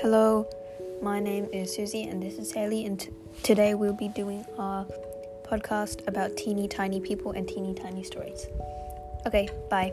Hello, my name is Susie and this is Haley, and t- today we'll be doing our podcast about teeny tiny people and teeny tiny stories. Okay, bye.